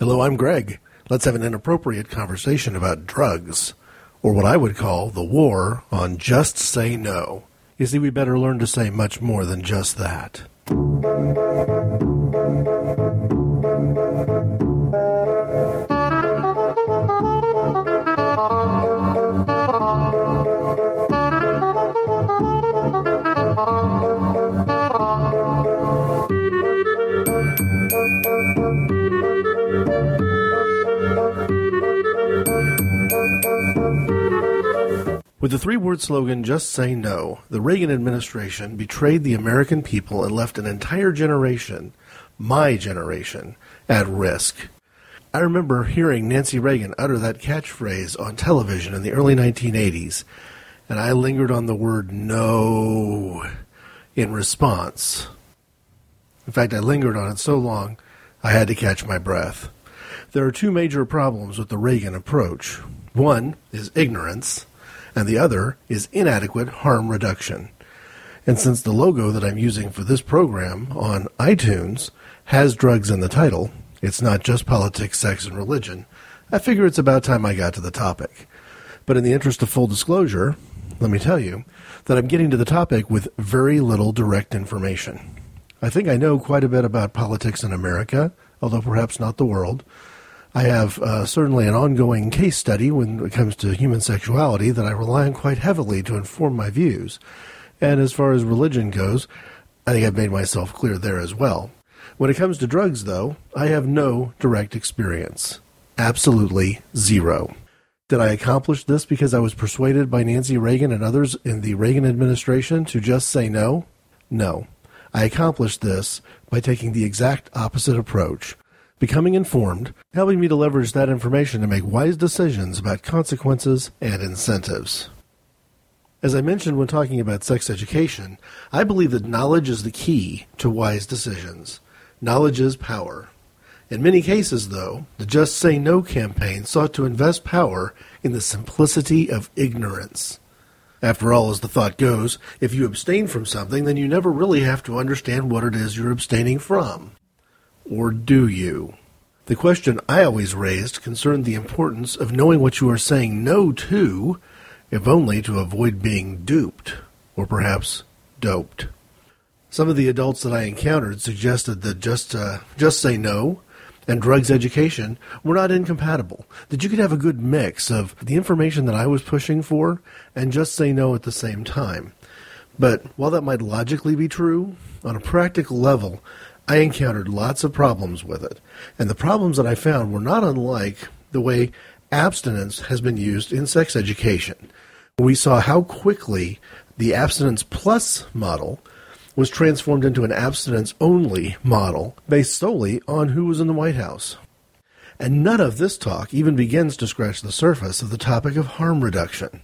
Hello, I'm Greg. Let's have an inappropriate conversation about drugs, or what I would call the war on just say no. You see, we better learn to say much more than just that. With the three word slogan, Just Say No, the Reagan administration betrayed the American people and left an entire generation, my generation, at risk. I remember hearing Nancy Reagan utter that catchphrase on television in the early 1980s, and I lingered on the word no in response. In fact, I lingered on it so long I had to catch my breath. There are two major problems with the Reagan approach. One is ignorance and the other is inadequate harm reduction. And since the logo that I'm using for this program on iTunes has drugs in the title, it's not just politics, sex, and religion, I figure it's about time I got to the topic. But in the interest of full disclosure, let me tell you that I'm getting to the topic with very little direct information. I think I know quite a bit about politics in America, although perhaps not the world. I have uh, certainly an ongoing case study when it comes to human sexuality that I rely on quite heavily to inform my views. And as far as religion goes, I think I've made myself clear there as well. When it comes to drugs, though, I have no direct experience. Absolutely zero. Did I accomplish this because I was persuaded by Nancy Reagan and others in the Reagan administration to just say no? No. I accomplished this by taking the exact opposite approach becoming informed, helping me to leverage that information to make wise decisions about consequences and incentives. As I mentioned when talking about sex education, I believe that knowledge is the key to wise decisions. Knowledge is power. In many cases, though, the Just Say No campaign sought to invest power in the simplicity of ignorance. After all, as the thought goes, if you abstain from something, then you never really have to understand what it is you're abstaining from. Or do you? The question I always raised concerned the importance of knowing what you are saying no to, if only to avoid being duped, or perhaps doped. Some of the adults that I encountered suggested that just uh, just say no and drugs education were not incompatible. That you could have a good mix of the information that I was pushing for and just say no at the same time. But while that might logically be true, on a practical level, I encountered lots of problems with it. And the problems that I found were not unlike the way abstinence has been used in sex education. We saw how quickly the abstinence plus model was transformed into an abstinence only model based solely on who was in the White House. And none of this talk even begins to scratch the surface of the topic of harm reduction.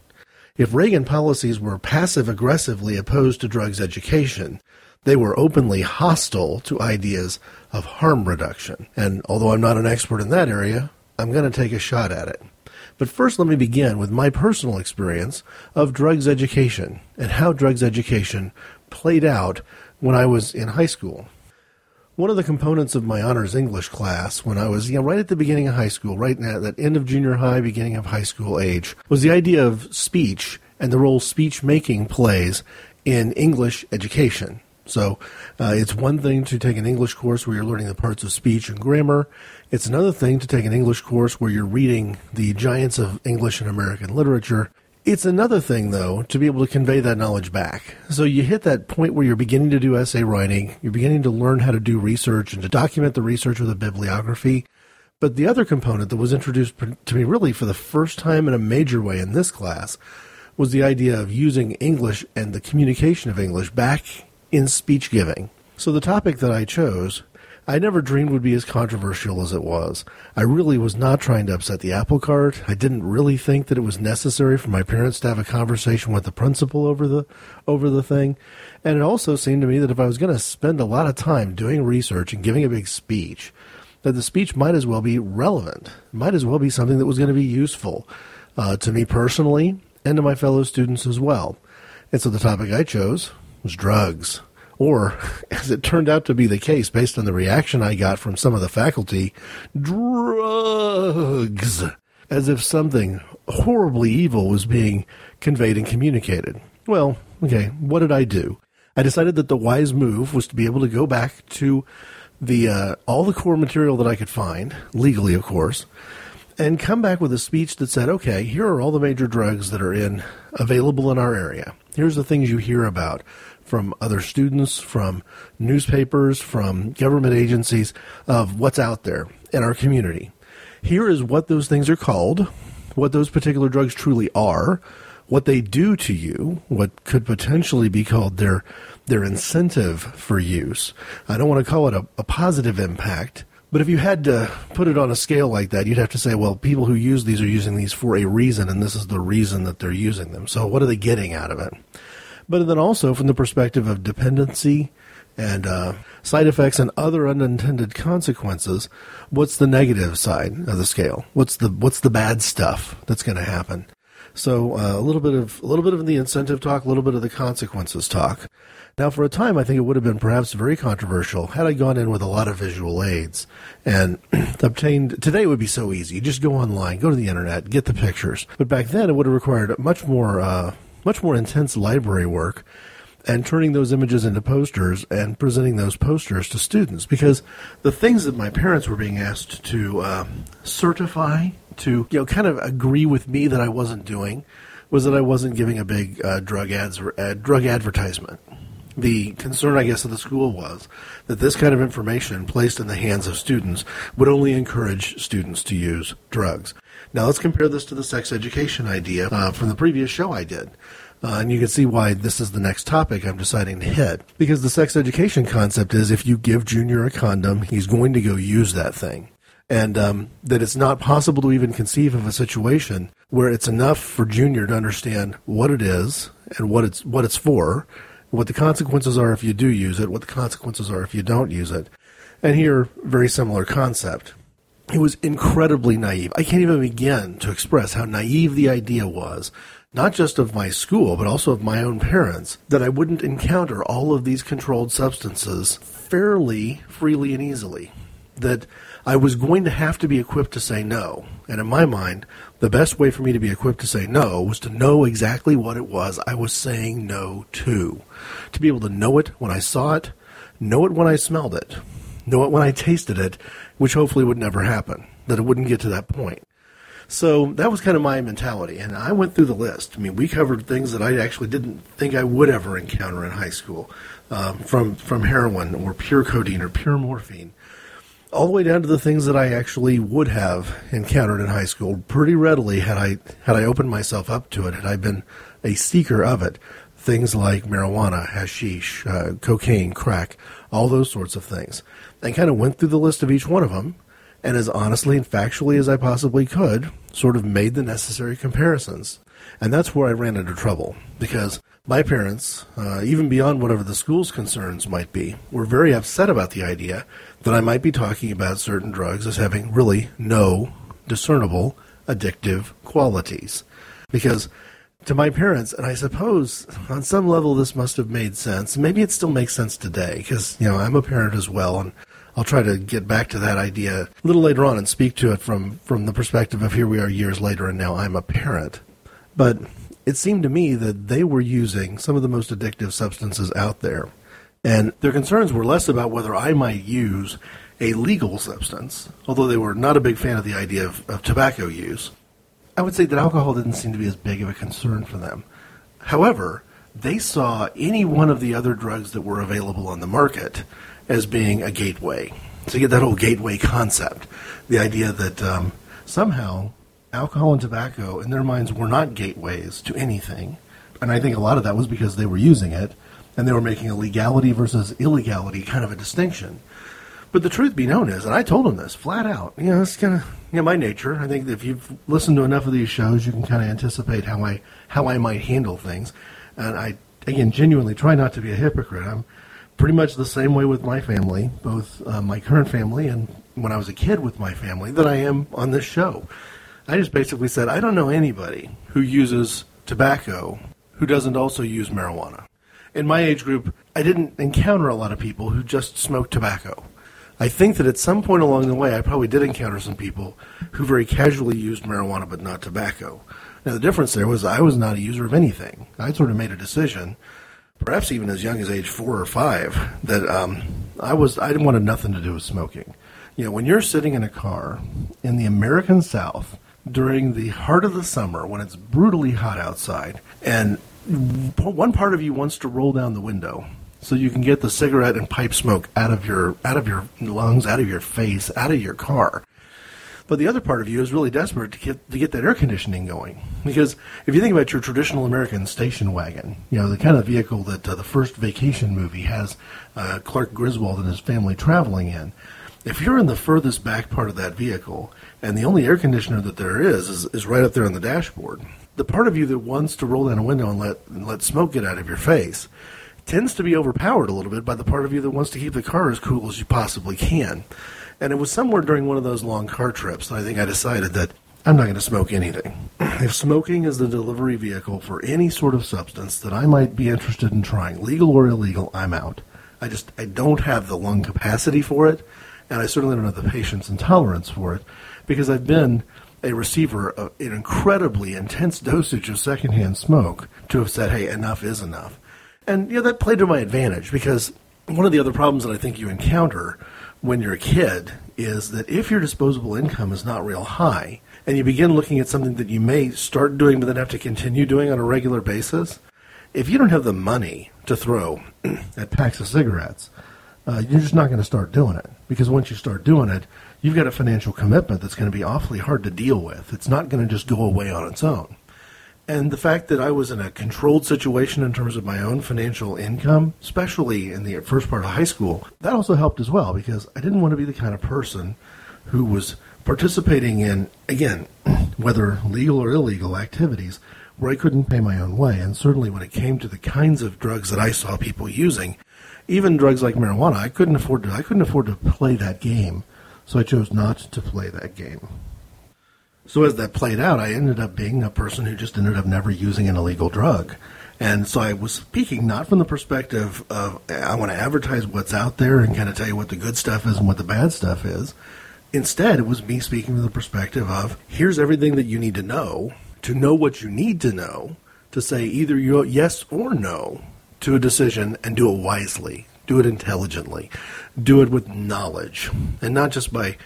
If Reagan policies were passive aggressively opposed to drugs education, they were openly hostile to ideas of harm reduction. And although I'm not an expert in that area, I'm going to take a shot at it. But first, let me begin with my personal experience of drugs education and how drugs education played out when I was in high school. One of the components of my honors English class when I was you know, right at the beginning of high school, right at that end of junior high, beginning of high school age, was the idea of speech and the role speech making plays in English education. So uh, it's one thing to take an English course where you're learning the parts of speech and grammar. It's another thing to take an English course where you're reading the giants of English and American literature. It's another thing, though, to be able to convey that knowledge back. So you hit that point where you're beginning to do essay writing, you're beginning to learn how to do research and to document the research with a bibliography. But the other component that was introduced to me really for the first time in a major way in this class was the idea of using English and the communication of English back in speech giving. So the topic that I chose, I never dreamed would be as controversial as it was. I really was not trying to upset the apple cart. I didn't really think that it was necessary for my parents to have a conversation with the principal over the over the thing. And it also seemed to me that if I was going to spend a lot of time doing research and giving a big speech, that the speech might as well be relevant, might as well be something that was going to be useful uh, to me personally and to my fellow students as well. And so the topic I chose was drugs, Or, as it turned out to be the case based on the reaction I got from some of the faculty, drugs. As if something horribly evil was being conveyed and communicated. Well, okay, what did I do? I decided that the wise move was to be able to go back to the uh, all the core material that I could find, legally, of course, and come back with a speech that said, "Okay, here are all the major drugs that are in available in our area. Here's the things you hear about from other students, from newspapers, from government agencies of what's out there in our community. Here is what those things are called, what those particular drugs truly are." What they do to you, what could potentially be called their their incentive for use. I don't want to call it a, a positive impact, but if you had to put it on a scale like that, you'd have to say, well, people who use these are using these for a reason, and this is the reason that they're using them. So what are they getting out of it? But then also from the perspective of dependency and uh, side effects and other unintended consequences, what's the negative side of the scale? What's the what's the bad stuff that's going to happen? So uh, a little bit of a little bit of the incentive talk, a little bit of the consequences talk. Now, for a time, I think it would have been perhaps very controversial had I gone in with a lot of visual aids and obtained. Today, would be so easy. You just go online, go to the internet, get the pictures. But back then, it would have required much more, uh, much more intense library work and turning those images into posters and presenting those posters to students because the things that my parents were being asked to uh, certify to you know kind of agree with me that I wasn't doing was that I wasn't giving a big uh, drug ads uh, drug advertisement the concern, I guess, of the school was that this kind of information placed in the hands of students would only encourage students to use drugs. Now, let's compare this to the sex education idea uh, from the previous show I did. Uh, and you can see why this is the next topic I'm deciding to hit. Because the sex education concept is if you give Junior a condom, he's going to go use that thing. And um, that it's not possible to even conceive of a situation where it's enough for Junior to understand what it is and what it's what it's for, what the consequences are if you do use it, what the consequences are if you don't use it. And here, very similar concept. It was incredibly naive. I can't even begin to express how naive the idea was, not just of my school, but also of my own parents, that I wouldn't encounter all of these controlled substances fairly freely and easily. That I was going to have to be equipped to say no. And in my mind, the best way for me to be equipped to say no was to know exactly what it was I was saying no to. To be able to know it when I saw it, know it when I smelled it, when I tasted it, which hopefully would never happen, that it wouldn't get to that point. So that was kind of my mentality. And I went through the list. I mean, we covered things that I actually didn't think I would ever encounter in high school, um, from, from heroin or pure codeine or pure morphine all the way down to the things that I actually would have encountered in high school pretty readily had I had I opened myself up to it, had I been a seeker of it. Things like marijuana, hashish, uh, cocaine, crack, all those sorts of things. I kind of went through the list of each one of them, and as honestly and factually as I possibly could, sort of made the necessary comparisons. And that's where I ran into trouble because my parents, uh, even beyond whatever the school's concerns might be, were very upset about the idea that I might be talking about certain drugs as having really no discernible addictive qualities. Because to my parents, and I suppose on some level this must have made sense. Maybe it still makes sense today because, you know, I'm a parent as well and I'll try to get back to that idea a little later on and speak to it from, from the perspective of here we are years later and now I'm a parent. But it seemed to me that they were using some of the most addictive substances out there. And their concerns were less about whether I might use a legal substance, although they were not a big fan of the idea of, of tobacco use. I would say that alcohol didn't seem to be as big of a concern for them. However, they saw any one of the other drugs that were available on the market as being a gateway. So you get that whole gateway concept, the idea that um, somehow alcohol and tobacco in their minds were not gateways to anything. And I think a lot of that was because they were using it and they were making a legality versus illegality kind of a distinction. But the truth be known is, and I told them this flat out, you know, it's kind of you know, my nature. I think if you've listened to enough of these shows, you can kind of anticipate how I how I might handle things. And I again genuinely try not to be a hypocrite. I'm pretty much the same way with my family, both uh, my current family and when I was a kid with my family, that I am on this show. I just basically said I don't know anybody who uses tobacco who doesn't also use marijuana. in my age group, I didn't encounter a lot of people who just smoked tobacco. I think that at some point along the way, I probably did encounter some people who very casually used marijuana but not tobacco. Now, the difference there was I was not a user of anything. I sort of made a decision, perhaps even as young as age four or five, that um, I was I wanted nothing to do with smoking. You know, when you're sitting in a car in the American South during the heart of the summer when it's brutally hot outside, and one part of you wants to roll down the window so you can get the cigarette and pipe smoke out of your out of your lungs, out of your face, out of your car. But the other part of you is really desperate to get to get that air conditioning going. Because if you think about your traditional American station wagon, you know the kind of vehicle that uh, the first vacation movie has uh, Clark Griswold and his family traveling in. If you're in the furthest back part of that vehicle, and the only air conditioner that there is is, is right up there on the dashboard, the part of you that wants to roll down a window and let and let smoke get out of your face tends to be overpowered a little bit by the part of you that wants to keep the car as cool as you possibly can. And it was somewhere during one of those long car trips that I think I decided that I'm not going to smoke anything. If smoking is the delivery vehicle for any sort of substance that I might be interested in trying, legal or illegal, I'm out. I just I don't have the lung capacity for it, and I certainly don't have the patience and tolerance for it because I've been a receiver of an incredibly intense dosage of secondhand smoke to have said, "Hey, enough is enough." And you know that played to my advantage because one of the other problems that I think you encounter when you're a kid is that if your disposable income is not real high and you begin looking at something that you may start doing but then have to continue doing on a regular basis, if you don't have the money to throw at packs of cigarettes, uh, you're just not going to start doing it because once you start doing it, you've got a financial commitment that's going to be awfully hard to deal with. It's not going to just go away on its own. And the fact that I was in a controlled situation in terms of my own financial income, especially in the first part of high school, that also helped as well because I didn't want to be the kind of person who was participating in, again, whether legal or illegal activities where I couldn't pay my own way. And certainly when it came to the kinds of drugs that I saw people using, even drugs like marijuana, I couldn't afford to I couldn't afford to play that game. So I chose not to play that game. So as that played out, I ended up being a person who just ended up never using an illegal drug. And so I was speaking not from the perspective of I want to advertise what's out there and kind of tell you what the good stuff is and what the bad stuff is. Instead, it was me speaking from the perspective of here's everything that you need to know to know what you need to know to say either yes or no to a decision and do it wisely, do it intelligently, do it with knowledge, and not just by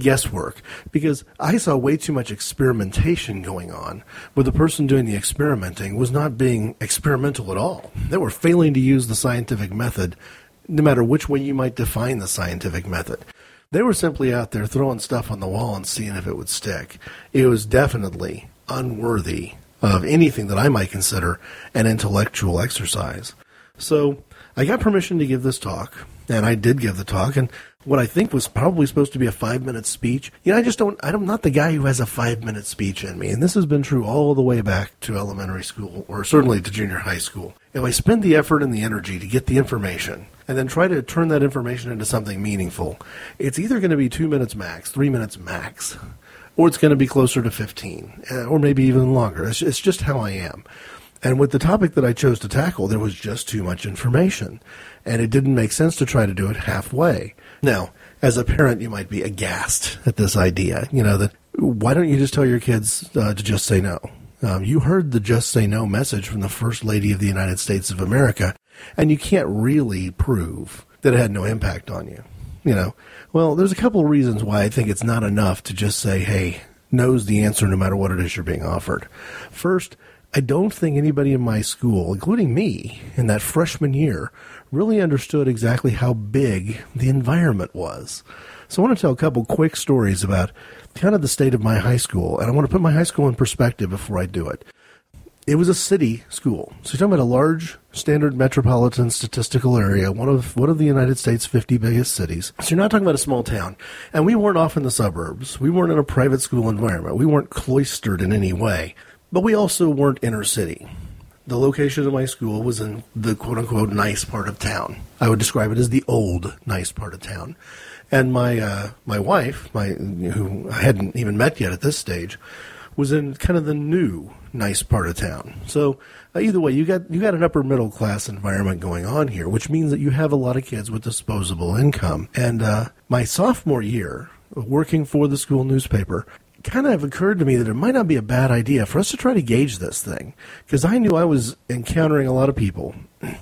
guesswork because I saw way too much experimentation going on where the person doing the experimenting was not being experimental at all. They were failing to use the scientific method, no matter which way you might define the scientific method. They were simply out there throwing stuff on the wall and seeing if it would stick. It was definitely unworthy of anything that I might consider an intellectual exercise. So I got permission to give this talk, and I did give the talk, and what I think was probably supposed to be a five minute speech. You know, I just don't, I'm not the guy who has a five minute speech in me. And this has been true all the way back to elementary school, or certainly to junior high school. If I spend the effort and the energy to get the information, and then try to turn that information into something meaningful, it's either going to be two minutes max, three minutes max, or it's going to be closer to 15, uh, or maybe even longer. It's, it's just how I am. And with the topic that I chose to tackle, there was just too much information. And it didn't make sense to try to do it halfway. Now, as a parent, you might be aghast at this idea. You know, that why don't you just tell your kids uh, to just say no? Um, you heard the just say no message from the First Lady of the United States of America, and you can't really prove that it had no impact on you. You know, well, there's a couple of reasons why I think it's not enough to just say, hey, knows the answer no matter what it is you're being offered. First, I don't think anybody in my school, including me, in that freshman year, really understood exactly how big the environment was. So I want to tell a couple quick stories about kind of the state of my high school, and I want to put my high school in perspective before I do it. It was a city school. So you're talking about a large standard metropolitan statistical area, one of one of the United States 50 biggest cities. So you're not talking about a small town. And we weren't off in the suburbs. We weren't in a private school environment. We weren't cloistered in any way. But we also weren't inner city the location of my school was in the quote unquote nice part of town. I would describe it as the old nice part of town. And my uh, my wife, my who I hadn't even met yet at this stage, was in kind of the new nice part of town. So uh, either way, you got you got an upper middle class environment going on here, which means that you have a lot of kids with disposable income. And uh, my sophomore year, working for the school newspaper, kind of occurred to me that it might not be a bad idea for us to try to gauge this thing because I knew I was encountering a lot of people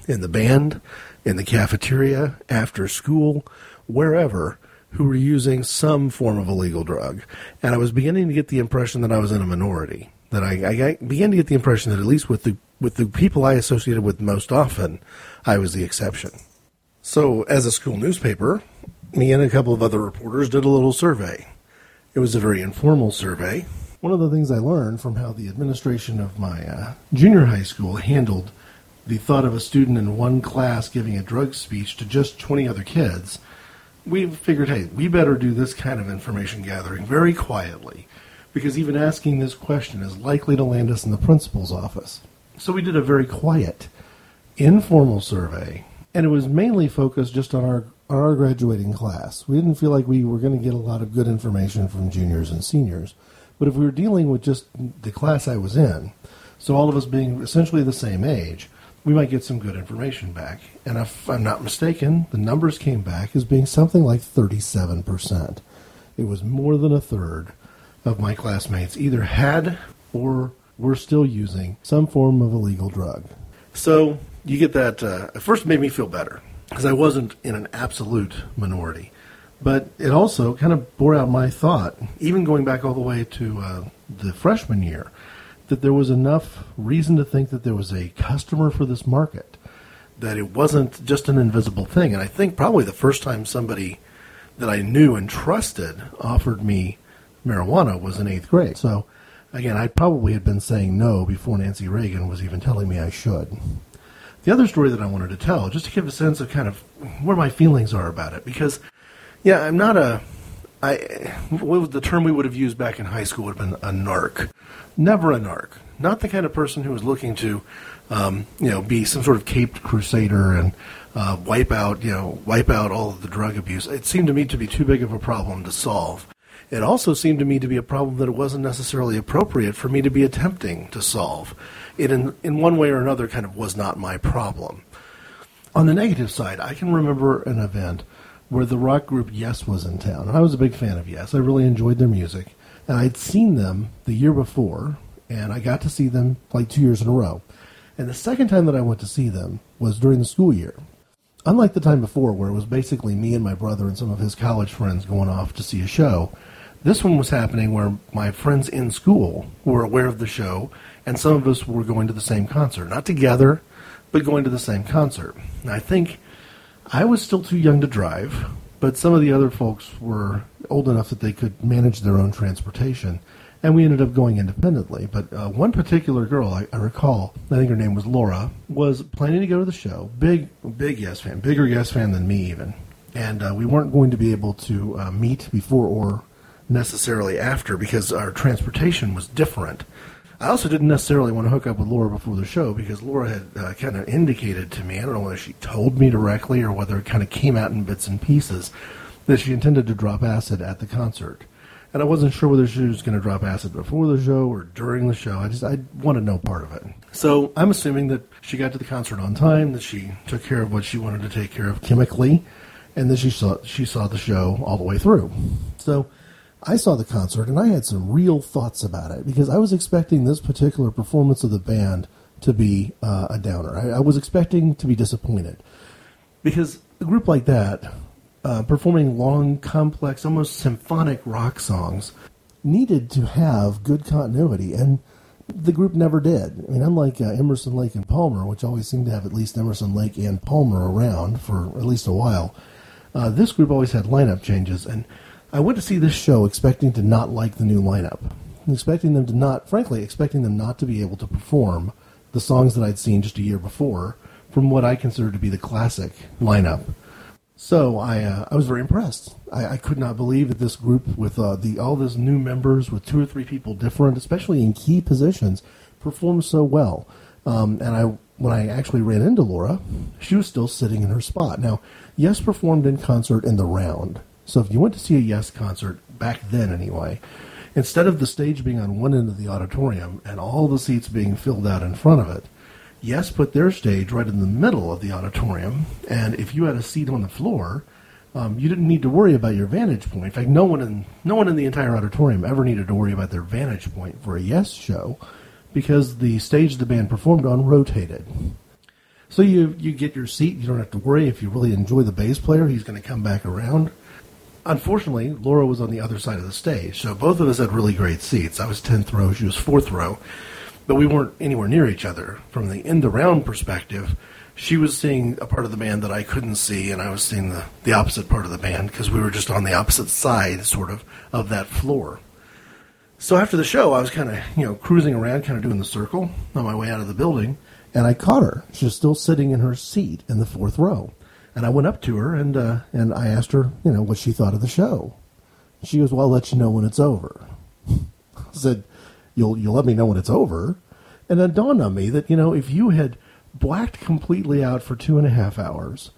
in the band, in the cafeteria, after school, wherever who were using some form of illegal drug. And I was beginning to get the impression that I was in a minority. That I, I began to get the impression that at least with the with the people I associated with most often, I was the exception. So, as a school newspaper, me and a couple of other reporters did a little survey. It was a very informal survey. One of the things I learned from how the administration of my uh, junior high school handled the thought of a student in one class giving a drug speech to just 20 other kids we figured, hey, we better do this kind of information gathering very quietly because even asking this question is likely to land us in the principal's office. So we did a very quiet, informal survey, and it was mainly focused just on our our graduating class. We didn't feel like we were going to get a lot of good information from juniors and seniors, but if we were dealing with just the class I was in, so all of us being essentially the same age, we might get some good information back. And if I'm not mistaken, the numbers came back as being something like 37%. It was more than a third of my classmates either had or were still using some form of illegal drug. So you get that. Uh, at first, made me feel better because I wasn't in an absolute minority. But it also kind of bore out my thought, even going back all the way to uh, the freshman year that there was enough reason to think that there was a customer for this market, that it wasn't just an invisible thing. And I think probably the first time somebody that I knew and trusted offered me marijuana was in eighth grade. So, again, I probably had been saying no before Nancy Reagan was even telling me I should. The other story that I wanted to tell, just to give a sense of kind of where my feelings are about it, because, yeah, I'm not a I, what was the term we would have used back in high school would have been a narc. Never a narc. Not the kind of person who was looking to, um, you know, be some sort of caped crusader and uh, wipe out, you know, wipe out all of the drug abuse. It seemed to me to be too big of a problem to solve. It also seemed to me to be a problem that it wasn't necessarily appropriate for me to be attempting to solve. It, in, in one way or another, kind of was not my problem. On the negative side, I can remember an event where the rock group Yes was in town. And I was a big fan of Yes. I really enjoyed their music. And I'd seen them the year before, and I got to see them like two years in a row. And the second time that I went to see them was during the school year. Unlike the time before, where it was basically me and my brother and some of his college friends going off to see a show, this one was happening where my friends in school were aware of the show, and some of us were going to the same concert. Not together, but going to the same concert. And I think I was still too young to drive, but some of the other folks were old enough that they could manage their own transportation, and we ended up going independently. But uh, one particular girl, I, I, recall, I think her name was Laura, was planning to go to the show. Big, big Yes fan, bigger Yes fan than me even. And uh, we weren't going to be able to uh, meet before or necessarily after because our transportation was different. I also didn't necessarily want to hook up with Laura before the show because Laura had uh, kind of indicated to me, I don't know whether she told me directly or whether it kind of came out in bits and pieces, that she intended to drop acid at the concert. And I wasn't sure whether she was going to drop acid before the show or during the show. I just I wanted no part of it. So I'm assuming that she got to the concert on time, that she took care of what she wanted to take care of chemically, and that she saw she saw the show all the way through. So I saw the concert and I had some real thoughts about it because I was expecting this particular performance of the band to be uh, a downer. I, I, was expecting to be disappointed because a group like that, uh, performing long, complex, almost symphonic rock songs, needed to have good continuity, and the group never did. I mean, unlike uh, Emerson, Lake, and Palmer, which always seemed to have at least Emerson, Lake, and Palmer around for at least a while, uh, this group always had lineup changes and I went to see this show expecting to not like the new lineup, expecting them to not, frankly, expecting them not to be able to perform the songs that I'd seen just a year before from what I consider to be the classic lineup. So I, uh, I was very impressed. I, I, could not believe that this group, with uh, the all these new members, with two or three people different, especially in key positions, performed so well. Um, and I, when I actually ran into Laura, she was still sitting in her spot. Now, Yes performed in concert in the round, so if you went to see a Yes concert back then, anyway, Instead of the stage being on one end of the auditorium and all the seats being filled out in front of it, Yes put their stage right in the middle of the auditorium, and if you had a seat on the floor, um, you didn't need to worry about your vantage point. In fact, no one in no one in the entire auditorium ever needed to worry about their vantage point for a Yes show, because the stage the band performed on rotated. So you you get your seat. You don't have to worry if you really enjoy the bass player. He's going to come back around. Unfortunately, Laura was on the other side of the stage, so both of us had really great seats. I was tenth row, she was fourth row, but we weren't anywhere near each other. From the end around perspective, she was seeing a part of the band that I couldn't see, and I was seeing the, the opposite part of the band because we were just on the opposite side, sort of, of that floor. So after the show, I was kind of, you know, cruising around, kind of doing the circle on my way out of the building, and I caught her. She was still sitting in her seat in the fourth row. And I went up to her and uh, and I asked her, you know, what she thought of the show. She goes, "Well, I'll let you know when it's over." I said, "You'll you'll let me know when it's over." And then dawned on me that you know, if you had blacked completely out for two and a half hours,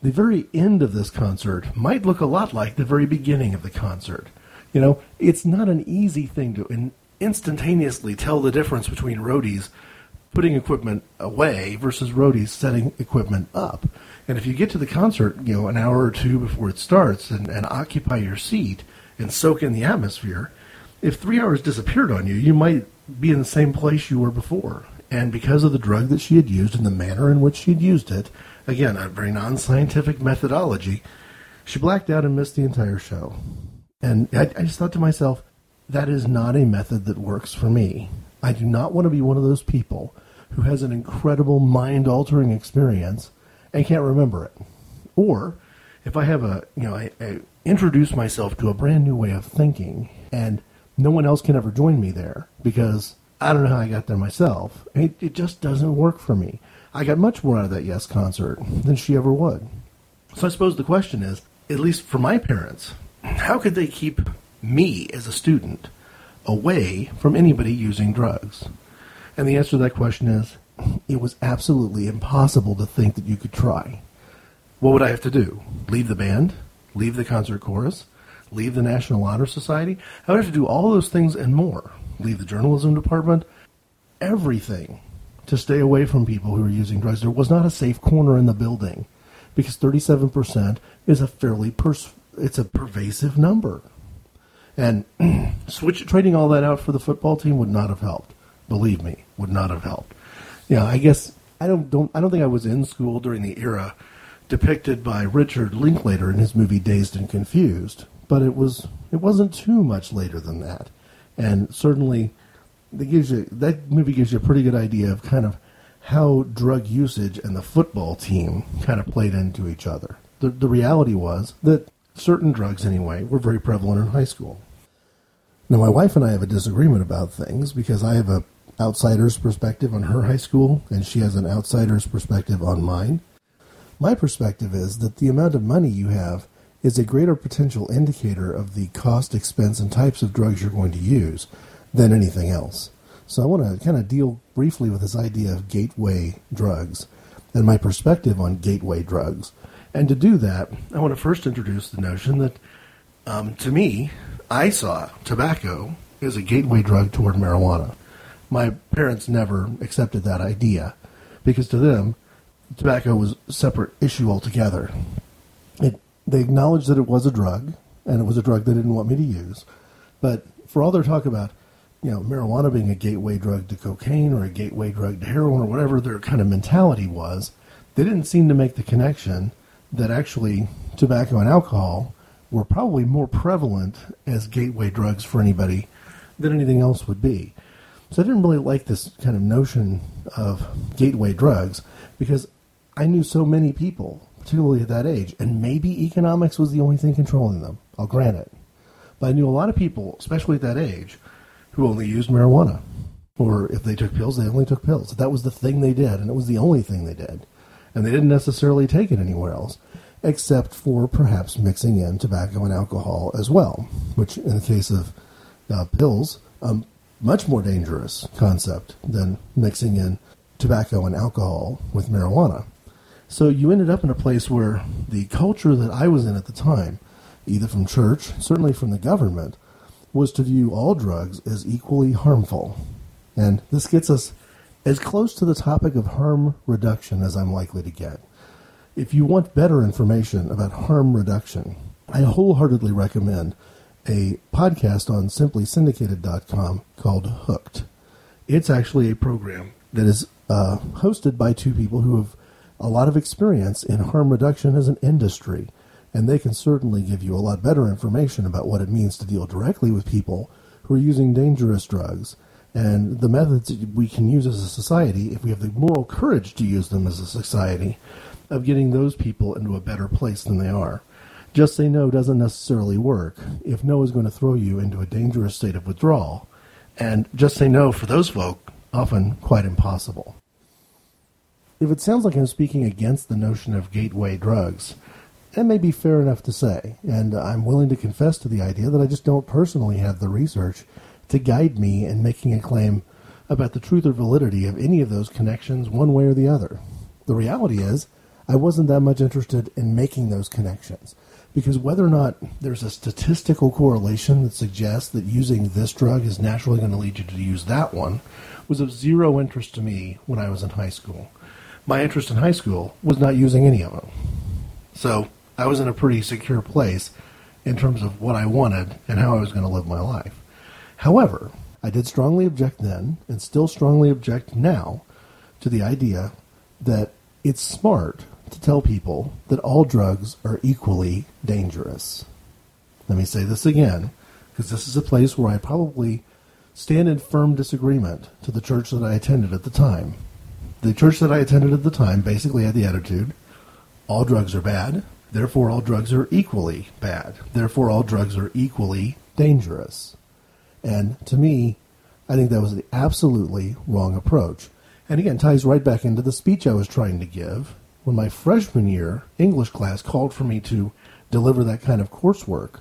the very end of this concert might look a lot like the very beginning of the concert. You know, it's not an easy thing to in- instantaneously tell the difference between roadies putting equipment away versus roadies setting equipment up. And if you get to the concert, you know, an hour or two before it starts and, and occupy your seat and soak in the atmosphere, if three hours disappeared on you, you might be in the same place you were before. And because of the drug that she had used and the manner in which she had used it, again, a very non scientific methodology, she blacked out and missed the entire show. And I, I just thought to myself, that is not a method that works for me. I do not want to be one of those people who has an incredible mind altering experience and can't remember it. Or if I have a, you know, I, I, introduce myself to a brand new way of thinking and no one else can ever join me there because I don't know how I got there myself. It, it just doesn't work for me. I got much more out of that Yes concert than she ever would. So I suppose the question is, at least for my parents, how could they keep me as a student away from anybody using drugs? And the answer to that question is it was absolutely impossible to think that you could try. What would I have to do? Leave the band? Leave the concert chorus? Leave the National Honor Society? I would have to do all those things and more. Leave the journalism department? Everything to stay away from people who are using drugs. There was not a safe corner in the building because 37% is a fairly pers- it's a pervasive number. And switch trading all that out for the football team would not have helped. Believe me, would not have helped. Yeah, I guess I don't don't I don't think I was in school during the era depicted by Richard Linklater in his movie Dazed and Confused, but it was it wasn't too much later than that, and certainly that gives you that movie gives you a pretty good idea of kind of how drug usage and the football team kind of played into each other. The the reality was that certain drugs anyway were very prevalent in high school. Now my wife and I have a disagreement about things because I have a outsider's perspective on her high school, and she has an outsider's perspective on mine. My perspective is that the amount of money you have is a greater potential indicator of the cost, expense, and types of drugs you're going to use than anything else. So I want to kind of deal briefly with this idea of gateway drugs and my perspective on gateway drugs. And to do that, I want to first introduce the notion that, um, to me, I saw tobacco as a gateway drug toward marijuana my parents never accepted that idea because to them, tobacco was a separate issue altogether. It, they acknowledged that it was a drug, and it was a drug they didn't want me to use. But for all their talk about, you know, marijuana being a gateway drug to cocaine or a gateway drug to heroin or whatever their kind of mentality was, they didn't seem to make the connection that actually tobacco and alcohol were probably more prevalent as gateway drugs for anybody than anything else would be. So I didn't really like this kind of notion of gateway drugs because I knew so many people, particularly at that age, and maybe economics was the only thing controlling them. I'll grant it. But I knew a lot of people, especially at that age, who only used marijuana. Or if they took pills, they only took pills. That was the thing they did, and it was the only thing they did. And they didn't necessarily take it anywhere else, except for perhaps mixing in tobacco and alcohol as well, which in the case of uh, pills, um, much more dangerous concept than mixing in tobacco and alcohol with marijuana. So you ended up in a place where the culture that I was in at the time, either from church, certainly from the government, was to view all drugs as equally harmful. And this gets us as close to the topic of harm reduction as I'm likely to get. If you want better information about harm reduction, I wholeheartedly recommend a podcast on simplysyndicated.com called Hooked. It's actually a program that is uh, hosted by two people who have a lot of experience in harm reduction as an industry, and they can certainly give you a lot better information about what it means to deal directly with people who are using dangerous drugs and the methods we can use as a society, if we have the moral courage to use them as a society, of getting those people into a better place than they are. Just say no doesn't necessarily work if no is going to throw you into a dangerous state of withdrawal. And just say no for those folk, often quite impossible. If it sounds like I'm speaking against the notion of gateway drugs, that may be fair enough to say, and I'm willing to confess to the idea that I just don't personally have the research to guide me in making a claim about the truth or validity of any of those connections one way or the other. The reality is, I wasn't that much interested in making those connections because whether or not there's a statistical correlation that suggests that using this drug is naturally going to lead you to use that one was of zero interest to me when I was in high school. My interest in high school was not using any of them. So I was in a pretty secure place in terms of what I wanted and how I was going to live my life. However, I did strongly object then, and still strongly object now, to the idea that it's smart to tell people that all drugs are equally dangerous. Let me say this again, because this is a place where I probably stand in firm disagreement to the church that I attended at the time. The church that I attended at the time basically had the attitude all drugs are bad, therefore all drugs are equally bad, therefore all drugs are equally dangerous. And to me, I think that was the absolutely wrong approach. And again, ties right back into the speech I was trying to give when my freshman year English class called for me to deliver that kind of coursework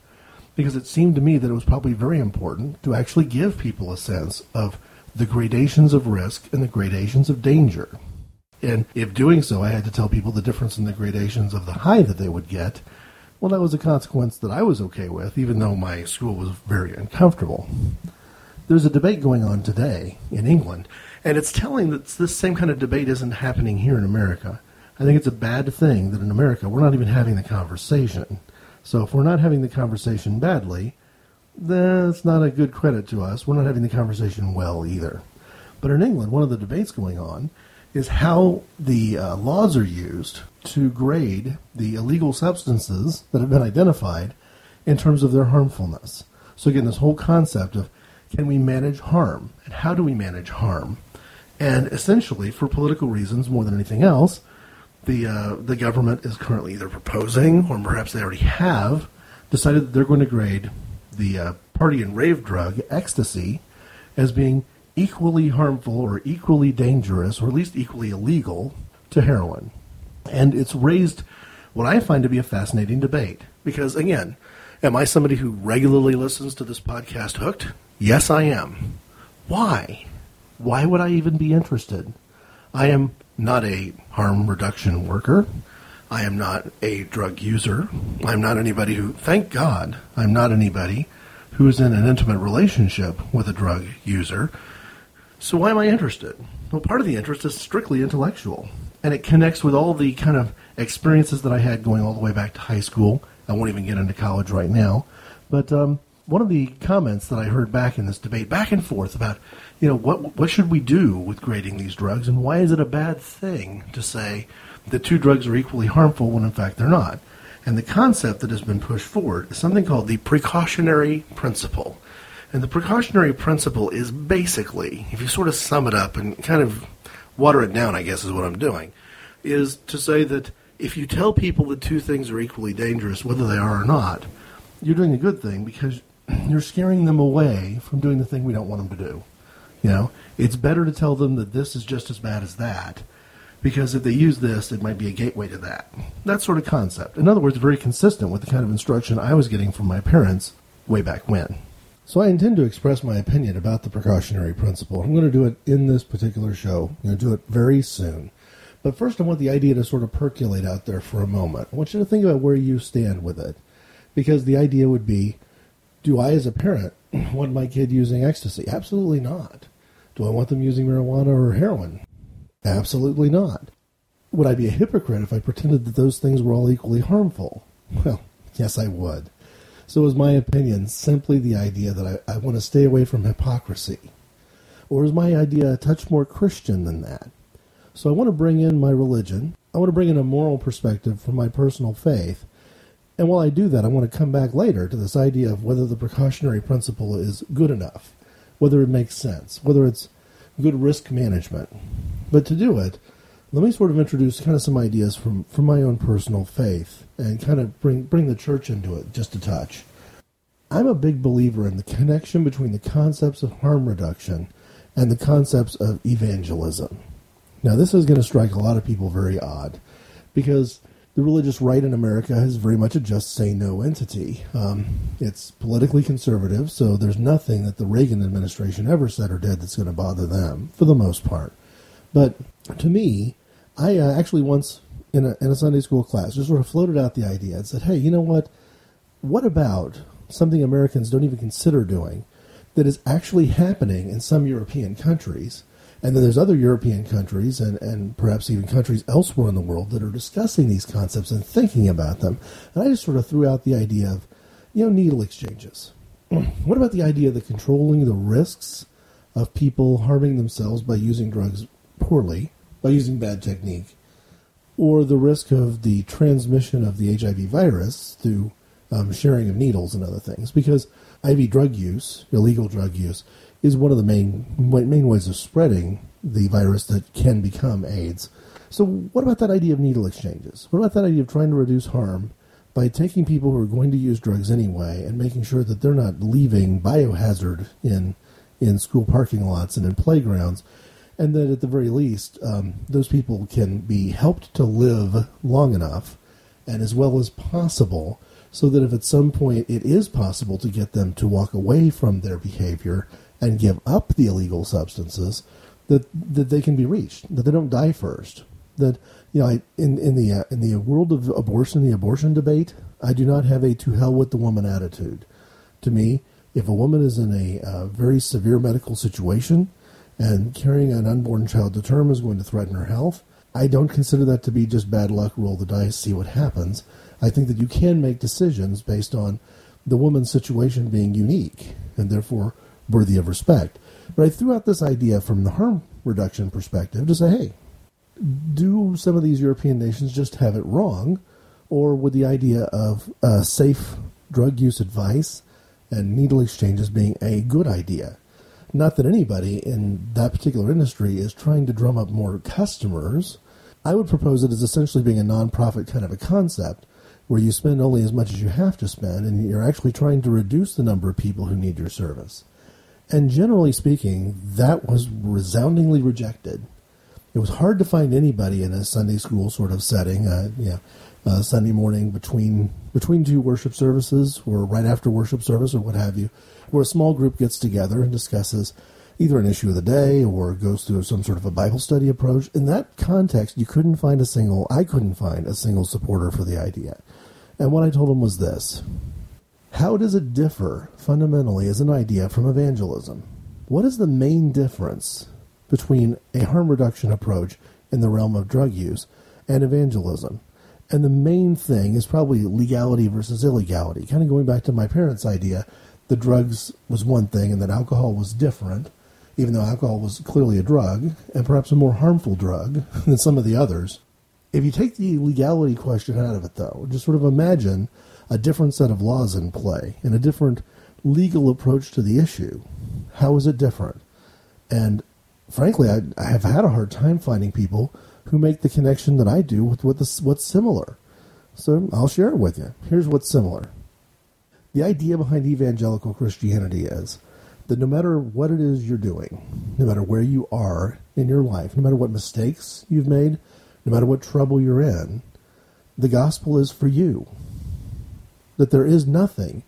because it seemed to me that it was probably very important to actually give people a sense of the gradations of risk and the gradations of danger. And if doing so, I had to tell people the difference in the gradations of the high that they would get well, that was a consequence that I was okay with, even though my school was very uncomfortable. There's a debate going on today in England, and it's telling that this same kind of debate isn't happening here in America. I think it's a bad thing that in America we're not even having the conversation. So if we're not having the conversation badly, that's not a good credit to us. We're not having the conversation well either. But in England, one of the debates going on is how the uh, laws are used to grade the illegal substances that have been identified in terms of their harmfulness. So, again, this whole concept of can we manage harm and how do we manage harm? And essentially, for political reasons more than anything else, the, uh, the government is currently either proposing or perhaps they already have decided that they're going to grade the uh, party and rave drug, ecstasy, as being equally harmful or equally dangerous or at least equally illegal to heroin. And it's raised what I find to be a fascinating debate. Because, again, am I somebody who regularly listens to this podcast hooked? Yes, I am. Why? Why would I even be interested? I am not a harm reduction worker. I am not a drug user. I'm not anybody who, thank God, I'm not anybody who is in an intimate relationship with a drug user. So why am I interested? Well, part of the interest is strictly intellectual and it connects with all the kind of experiences that I had going all the way back to high school. I won't even get into college right now, but um, one of the comments that I heard back in this debate, back and forth about, you know, what what should we do with grading these drugs, and why is it a bad thing to say that two drugs are equally harmful when in fact they're not? And the concept that has been pushed forward is something called the precautionary principle. And the precautionary principle is basically, if you sort of sum it up and kind of water it down, I guess is what I'm doing, is to say that if you tell people that two things are equally dangerous, whether they are or not, you're doing a good thing because you're scaring them away from doing the thing we don't want them to do. You know, it's better to tell them that this is just as bad as that because if they use this, it might be a gateway to that. That sort of concept. In other words, very consistent with the kind of instruction I was getting from my parents way back when. So I intend to express my opinion about the precautionary principle. I'm going to do it in this particular show. I'm going to do it very soon. But first, I want the idea to sort of percolate out there for a moment. I want you to think about where you stand with it. Because the idea would be do I, as a parent, want my kid using ecstasy? Absolutely not. Do I want them using marijuana or heroin? Absolutely not. Would I be a hypocrite if I pretended that those things were all equally harmful? Well, yes, I would. So is my opinion simply the idea that I, I want to stay away from hypocrisy? Or is my idea a touch more Christian than that? So I want to bring in my religion. I want to bring in a moral perspective from my personal faith. And while I do that, I want to come back later to this idea of whether the precautionary principle is good enough, whether it makes sense, whether it's good risk management. But to do it, let me sort of introduce kind of some ideas from, from my own personal faith and kind of bring bring the church into it just a touch. I'm a big believer in the connection between the concepts of harm reduction and the concepts of evangelism. Now, this is going to strike a lot of people very odd because the religious right in America is very much a just say no entity. Um, it's politically conservative, so there's nothing that the Reagan administration ever said or did that's going to bother them, for the most part. But to me, I uh, actually once in a, in a Sunday school class just sort of floated out the idea and said, hey, you know what? What about something Americans don't even consider doing that is actually happening in some European countries? And then there's other European countries and, and perhaps even countries elsewhere in the world that are discussing these concepts and thinking about them. And I just sort of threw out the idea of, you know, needle exchanges. what about the idea that controlling the risks of people harming themselves by using drugs poorly, by using bad technique, or the risk of the transmission of the HIV virus through um, sharing of needles and other things? Because IV drug use, illegal drug use, is one of the main main ways of spreading the virus that can become AIDS. So, what about that idea of needle exchanges? What about that idea of trying to reduce harm by taking people who are going to use drugs anyway and making sure that they're not leaving biohazard in in school parking lots and in playgrounds, and that at the very least, um, those people can be helped to live long enough and as well as possible, so that if at some point it is possible to get them to walk away from their behavior and give up the illegal substances, that that they can be reached, that they don't die first. That you know, I, in in the uh, in the world of abortion, the abortion debate, I do not have a to hell with the woman attitude. To me, if a woman is in a uh, very severe medical situation and carrying an unborn child to term is going to threaten her health, I don't consider that to be just bad luck. Roll the dice, see what happens. I think that you can make decisions based on the woman's situation being unique, and therefore worthy of respect. But I threw out this idea from the harm reduction perspective to say, hey, do some of these European nations just have it wrong? Or would the idea of uh, safe drug use advice and needle exchanges being a good idea? Not that anybody in that particular industry is trying to drum up more customers. I would propose it as essentially being a nonprofit kind of a concept where you spend only as much as you have to spend and you're actually trying to reduce the number of people who need your service. And generally speaking, that was resoundingly rejected. It was hard to find anybody in a Sunday school sort of setting, uh, know, uh, Sunday morning between between two worship services, or right after worship service, or what have you, where a small group gets together and discusses either an issue of the day or goes through some sort of a Bible study approach. In that context, you couldn't find a single, I couldn't find a single supporter for the idea. And what I told them was this how does it differ fundamentally as an idea from evangelism? What is the main difference between a harm reduction approach in the realm of drug use and evangelism? And the main thing is probably legality versus illegality. Kind of going back to my parents' idea, the drugs was one thing and that alcohol was different, even though alcohol was clearly a drug and perhaps a more harmful drug than some of the others. If you take the legality question out of it, though, just sort of imagine a different set of laws in play and a different legal approach to the issue. How is it different? And frankly, I, I have had a hard time finding people who make the connection that I do with what the, what's similar. So I'll share it with you. Here's what's similar. The idea behind evangelical Christianity is that no matter what it is you're doing, no matter where you are in your life, no matter what mistakes you've made, no matter what trouble you're in, the gospel is for you that there is nothing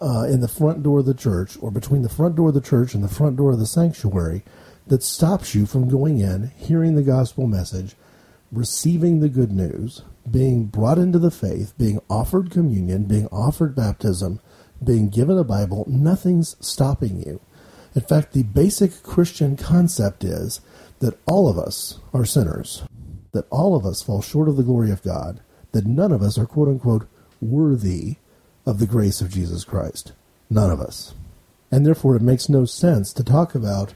uh, in the front door of the church or between the front door of the church and the front door of the sanctuary that stops you from going in, hearing the gospel message, receiving the good news, being brought into the faith, being offered communion, being offered baptism, being given a Bible, nothing's stopping you. In fact, the basic Christian concept is that all of us are sinners, that all of us fall short of the glory of God, that none of us are quote unquote worthy of the grace of Jesus Christ. None of us. And therefore, it makes no sense to talk about,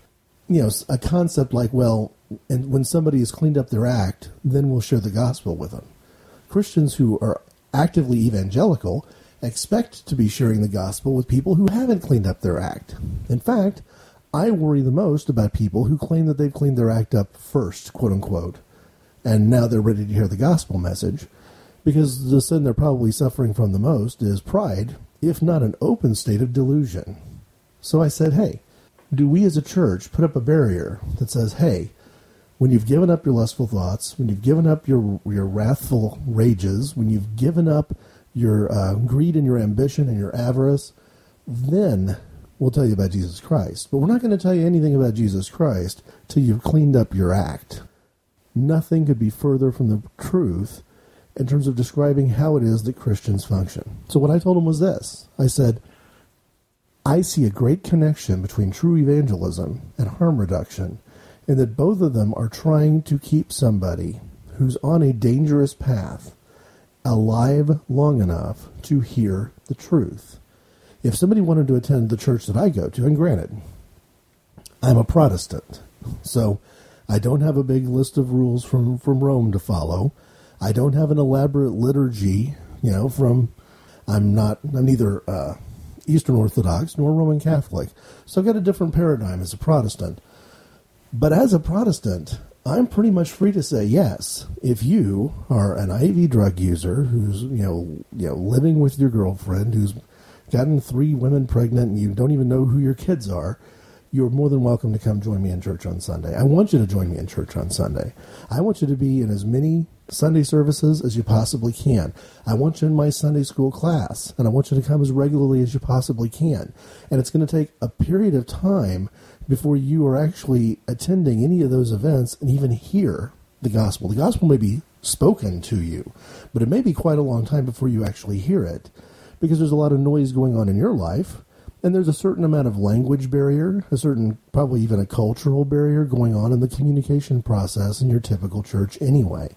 you know, a concept like, well, and when somebody has cleaned up their act, then we'll share the gospel with them. Christians who are actively evangelical expect to be sharing the gospel with people who haven't cleaned up their act. In fact, I worry the most about people who claim that they've cleaned their act up first, quote unquote, and now they're ready to hear the gospel message, because the sin they're probably suffering from the most is pride, if not an open state of delusion. So I said, hey, do we as a church put up a barrier that says, hey, when you've given up your lustful thoughts, when you've given up your your wrathful rages, when you've given up your uh, greed and your ambition and your avarice, then we'll tell you about Jesus Christ. But we're not going to tell you anything about Jesus Christ till you've cleaned up your act. Nothing could be further from the truth in terms of describing how it is that Christians function. So what I told him was this. I said, I see a great connection between true evangelism and harm reduction in that both of them are trying to keep somebody who's on a dangerous path alive long enough to hear the truth. If somebody wanted to attend the church that I go to, and granted, I'm a Protestant, so I don't have a big list of rules from, from Rome to follow. I don't have an elaborate liturgy, you know, from I'm not I'm neither uh, Eastern Orthodox nor Roman Catholic, so I've got a different paradigm as a Protestant. But as a Protestant, I'm pretty much free to say yes. If you are an IV drug user who's you know you know living with your girlfriend who's gotten three women pregnant and you don't even know who your kids are, you're more than welcome to come join me in church on Sunday. I want you to join me in church on Sunday. I want you to be in as many Sunday services as you possibly can. I want you in my Sunday school class, and I want you to come as regularly as you possibly can. And it's going to take a period of time before you are actually attending any of those events and even hear the gospel. The gospel may be spoken to you, but it may be quite a long time before you actually hear it because there's a lot of noise going on in your life. And there's a certain amount of language barrier, a certain, probably even a cultural barrier going on in the communication process in your typical church anyway.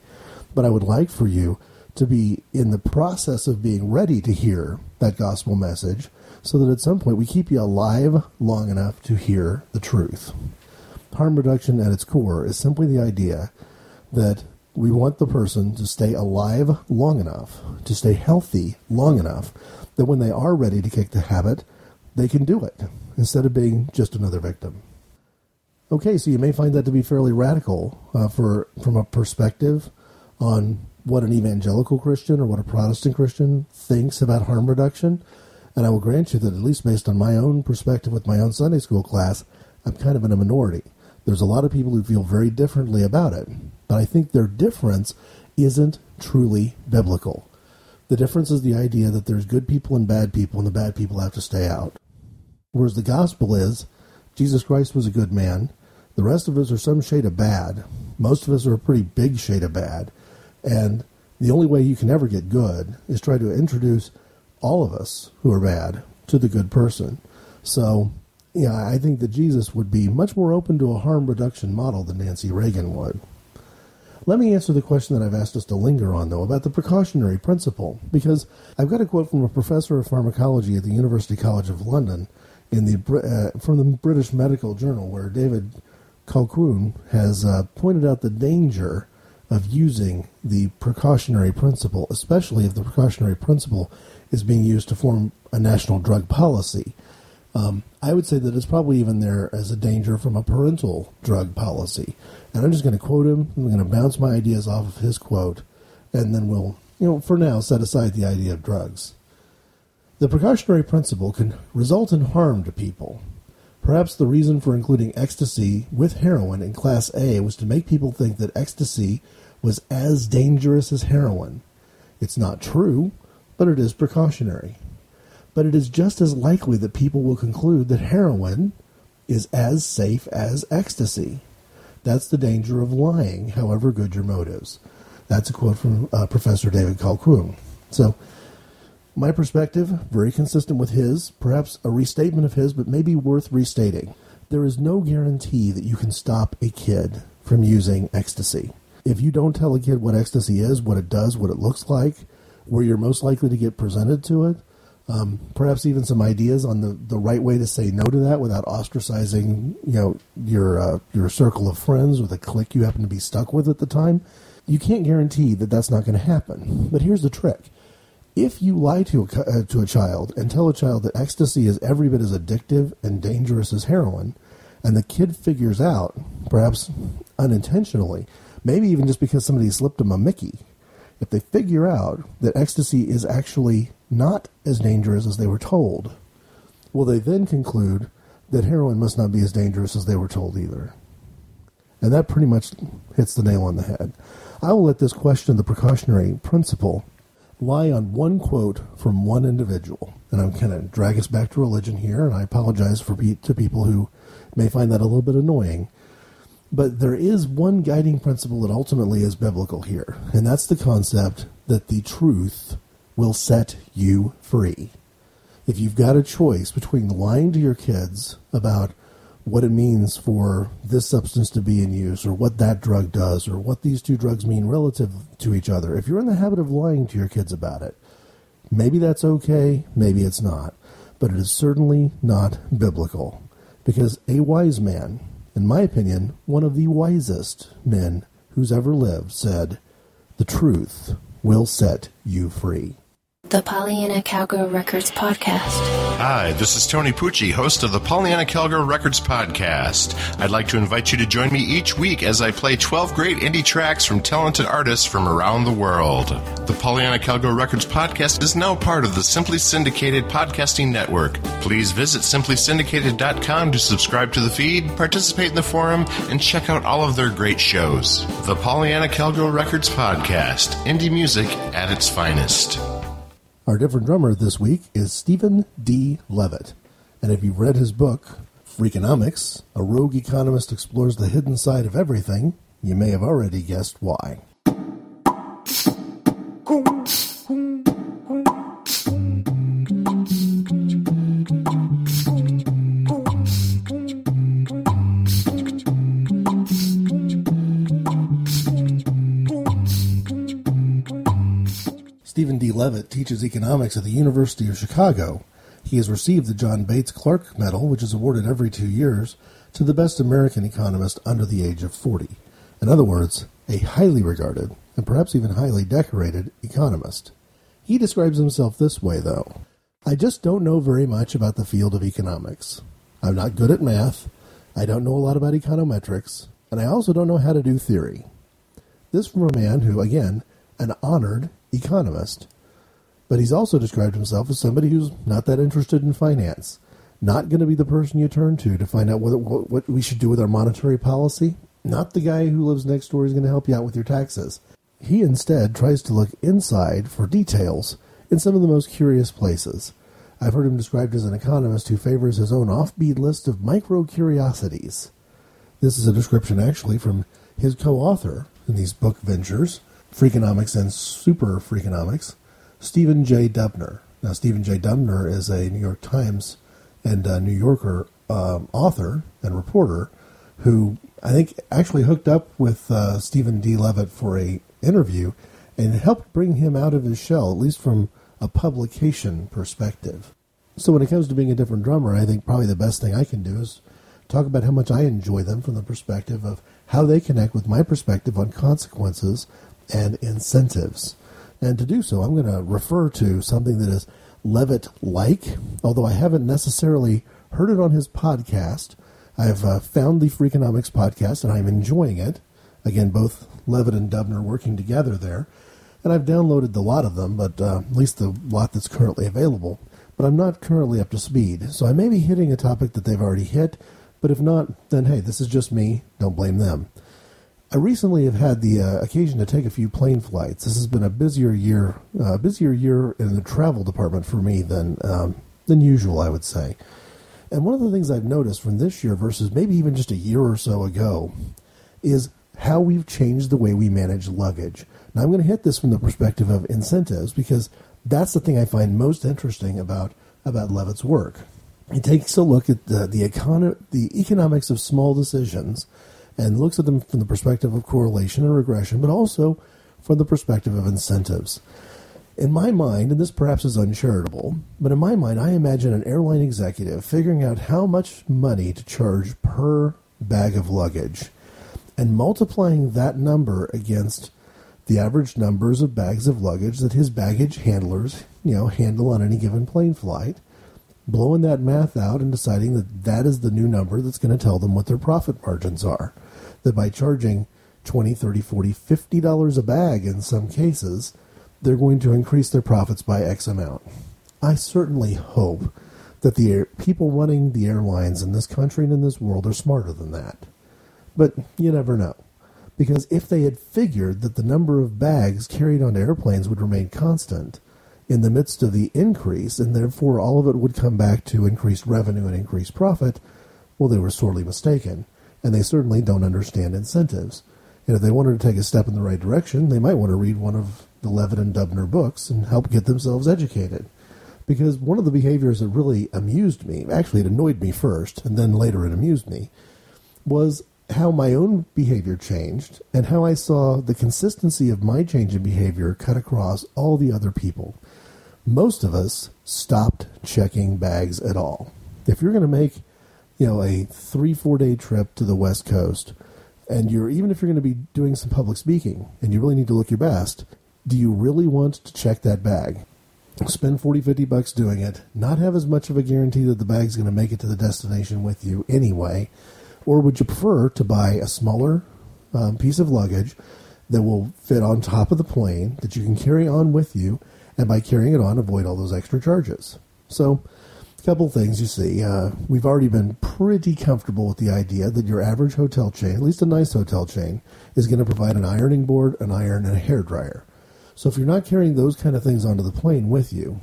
But I would like for you to be in the process of being ready to hear that gospel message so that at some point we keep you alive long enough to hear the truth. Harm reduction at its core is simply the idea that we want the person to stay alive long enough, to stay healthy long enough, that when they are ready to kick the habit, they can do it instead of being just another victim. Okay, so you may find that to be fairly radical uh, for from a perspective on what an evangelical Christian or what a Protestant Christian thinks about harm reduction. And I will grant you that, at least based on my own perspective with my own Sunday school class, I'm kind of in a minority. There's a lot of people who feel very differently about it, but I think their difference isn't truly biblical. The difference is the idea that there's good people and bad people, and the bad people have to stay out. Whereas the gospel is Jesus Christ was a good man. The rest of us are some shade of bad. Most of us are a pretty big shade of bad. And the only way you can ever get good is try to introduce all of us who are bad to the good person. So, yeah, I think that Jesus would be much more open to a harm reduction model than Nancy Reagan would. Let me answer the question that I've asked us to linger on, though, about the precautionary principle, because I've got a quote from a professor of pharmacology at the University College of London in the uh, from the British Medical Journal, where David Colquhoun has uh, pointed out the danger of using the precautionary principle, especially if the precautionary principle is being used to form a national drug policy. Um, I would say that it's probably even there as a danger from a parental drug policy. And I'm just going to quote him. I'm going to bounce my ideas off of his quote, and then we'll, you know, for now, set aside the idea of drugs. The precautionary principle can result in harm to people. Perhaps the reason for including ecstasy with heroin in Class A was to make people think that ecstasy was as dangerous as heroin. It's not true, but it is precautionary. But it is just as likely that people will conclude that heroin is as safe as ecstasy. That's the danger of lying, however good your motives. That's a quote from uh, Professor David Colquhoun. So, My perspective, very consistent with his, perhaps a restatement of his, but maybe worth restating. There is no guarantee that you can stop a kid from using ecstasy. If you don't tell a kid what ecstasy is, what it does, what it looks like, where you're most likely to get presented to it, um, perhaps even some ideas on the, the right way to say no to that without ostracizing you know your uh, your circle of friends or the clique you happen to be stuck with at the time. You can't guarantee that that's not going to happen. But here's the trick: if you lie to a, uh, to a child and tell a child that ecstasy is every bit as addictive and dangerous as heroin, and the kid figures out, perhaps unintentionally, maybe even just because somebody slipped them a Mickey, if they figure out that ecstasy is actually not as dangerous as they were told, will they then conclude that heroin must not be as dangerous as they were told either? And that pretty much hits the nail on the head. I will let this question of the precautionary principle lie on one quote from one individual. And I'm kind of drag us back to religion here, and I apologize for to people who may find that a little bit annoying. But there is one guiding principle that ultimately is biblical here, and that's the concept that the truth will set you free. If you've got a choice between lying to your kids about what it means for this substance to be in use or what that drug does or what these two drugs mean relative to each other, if you're in the habit of lying to your kids about it, maybe that's okay, maybe it's not. But it is certainly not biblical. Because a wise man, in my opinion, one of the wisest men who's ever lived, said, The truth will set you free the Pollyanna Cowgirl Records podcast. Hi, this is Tony Pucci, host of the Pollyanna Cowgirl Records podcast. I'd like to invite you to join me each week as I play 12 great indie tracks from talented artists from around the world. The Pollyanna Cowgirl Records podcast is now part of the Simply Syndicated Podcasting Network. Please visit simplysyndicated.com to subscribe to the feed, participate in the forum, and check out all of their great shows. The Pollyanna Cowgirl Records podcast, indie music at its finest. Our different drummer this week is Stephen D. Levitt. And if you've read his book, Freakonomics, a rogue economist explores the hidden side of everything, you may have already guessed why. Stephen D. Levitt teaches economics at the University of Chicago. He has received the John Bates Clark Medal, which is awarded every two years to the best American economist under the age of 40. In other words, a highly regarded, and perhaps even highly decorated, economist. He describes himself this way, though I just don't know very much about the field of economics. I'm not good at math, I don't know a lot about econometrics, and I also don't know how to do theory. This from a man who, again, an honored economist. But he's also described himself as somebody who's not that interested in finance, not going to be the person you turn to to find out what, what, what we should do with our monetary policy, not the guy who lives next door is going to help you out with your taxes. He instead tries to look inside for details in some of the most curious places. I've heard him described as an economist who favors his own offbeat list of micro curiosities. This is a description actually from his co author in these book ventures, Freakonomics and Super Freakonomics, Stephen J. Dubner. Now, Stephen J. Dubner is a New York Times and New Yorker um, author and reporter who I think actually hooked up with uh, Stephen D. Levitt for a interview and helped bring him out of his shell, at least from a publication perspective. So when it comes to being a different drummer, I think probably the best thing I can do is talk about how much I enjoy them from the perspective of how they connect with my perspective on consequences and incentives. And to do so, I'm going to refer to something that is Levitt like, although I haven't necessarily heard it on his podcast. I've uh, found the Freakonomics podcast and I'm enjoying it. Again, both Levitt and Dubner working together there. And I've downloaded the lot of them, but uh, at least the lot that's currently available. But I'm not currently up to speed, so I may be hitting a topic that they've already hit. But if not, then hey, this is just me. Don't blame them. I recently have had the uh, occasion to take a few plane flights. This has been a busier year, uh, busier year in the travel department for me than um, than usual, I would say. And one of the things I've noticed from this year versus maybe even just a year or so ago is how we've changed the way we manage luggage. Now I'm going to hit this from the perspective of incentives because that's the thing I find most interesting about about Levitt's work. He takes a look at the the, econo- the economics of small decisions and looks at them from the perspective of correlation and regression, but also from the perspective of incentives. In my mind, and this perhaps is uncharitable, but in my mind, I imagine an airline executive figuring out how much money to charge per bag of luggage and multiplying that number against the average numbers of bags of luggage that his baggage handlers, you know, handle on any given plane flight, blowing that math out and deciding that that is the new number that's going to tell them what their profit margins are. That by charging 20, 30, 40, 50 dollars a bag in some cases, they're going to increase their profits by X amount. I certainly hope that the air, people running the airlines in this country and in this world are smarter than that. But you never know. Because if they had figured that the number of bags carried on airplanes would remain constant in the midst of the increase, and therefore all of it would come back to increased revenue and increased profit, well, they were sorely mistaken. And they certainly don't understand incentives. And if they wanted to take a step in the right direction, they might want to read one of the Levitt and Dubner books and help get themselves educated. Because one of the behaviors that really amused me, actually it annoyed me first, and then later it amused me, was how my own behavior changed and how I saw the consistency of my change in behavior cut across all the other people. Most of us stopped checking bags at all. If you're going to make, you know, a three, four day trip to the West Coast, and you're even if you're going to be doing some public speaking and you really need to look your best, do you really want to check that bag? Spend 40, 50 bucks doing it, not have as much of a guarantee that the bag's going to make it to the destination with you anyway, or would you prefer to buy a smaller um, piece of luggage that will fit on top of the plane that you can carry on with you, and by carrying it on, avoid all those extra charges? So, couple things you see. Uh, we've already been pretty comfortable with the idea that your average hotel chain, at least a nice hotel chain, is going to provide an ironing board, an iron, and a hair dryer. So if you're not carrying those kind of things onto the plane with you,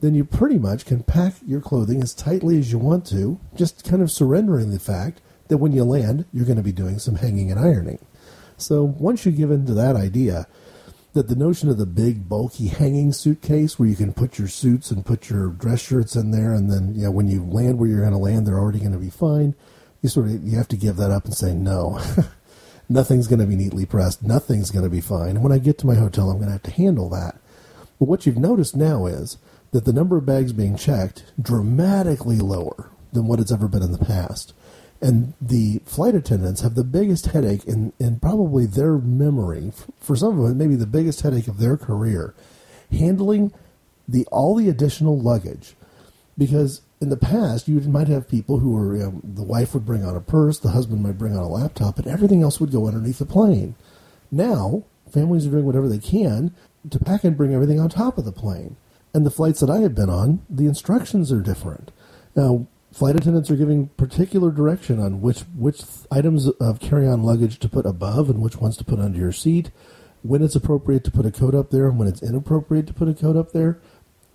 then you pretty much can pack your clothing as tightly as you want to, just kind of surrendering the fact that when you land, you're going to be doing some hanging and ironing. So once you give into that idea, that the notion of the big bulky hanging suitcase where you can put your suits and put your dress shirts in there and then you know when you land where you're going to land they're already going to be fine you sort of you have to give that up and say no nothing's going to be neatly pressed, nothing's going to be fine. And when I get to my hotel, I'm going to have to handle that. But what you've noticed now is that the number of bags being checked dramatically lower than what it's ever been in the past. And the flight attendants have the biggest headache in, in probably their memory. For some of them, maybe the biggest headache of their career, handling the all the additional luggage. Because in the past, you might have people who were, you know, the wife would bring on a purse, the husband might bring on a laptop, but everything else would go underneath the plane. Now, families are doing whatever they can to pack and bring everything on top of the plane. And the flights that I have been on, the instructions are different. Now, flight attendants are giving particular direction on which, which items of carry on luggage to put above and which ones to put under your seat, when it's appropriate to put a coat up there and when it's inappropriate to put a coat up there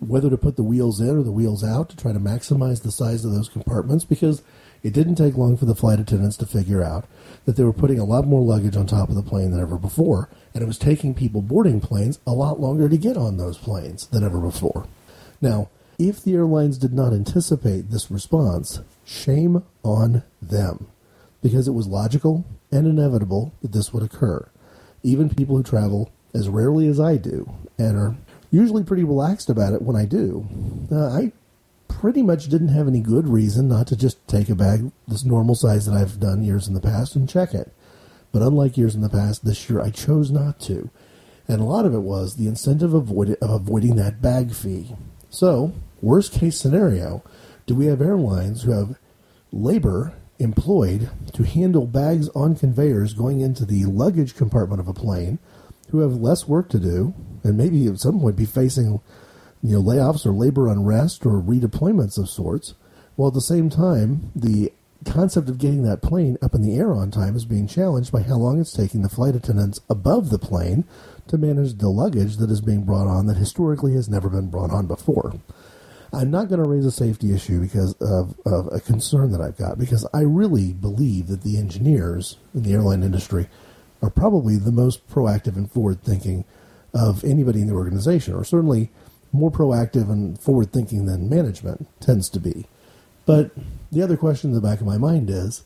whether to put the wheels in or the wheels out to try to maximize the size of those compartments because it didn't take long for the flight attendants to figure out that they were putting a lot more luggage on top of the plane than ever before, and it was taking people boarding planes a lot longer to get on those planes than ever before. Now, if the airlines did not anticipate this response, shame on them, because it was logical and inevitable that this would occur. Even people who travel as rarely as I do and are usually pretty relaxed about it when I do. Uh, I pretty much didn't have any good reason not to just take a bag this normal size that I've done years in the past and check it. But unlike years in the past, this year I chose not to. And a lot of it was the incentive of, avoid- of avoiding that bag fee. So, worst case scenario, do we have airlines who have labor employed to handle bags on conveyors going into the luggage compartment of a plane who have less work to do and maybe at some point be facing you know layoffs or labor unrest or redeployments of sorts, while at the same time the concept of getting that plane up in the air on time is being challenged by how long it's taking the flight attendants above the plane to manage the luggage that is being brought on that historically has never been brought on before. I'm not going to raise a safety issue because of, of a concern that I've got, because I really believe that the engineers in the airline industry are probably the most proactive and forward thinking of anybody in the organization, or certainly more proactive and forward thinking than management tends to be. But the other question in the back of my mind is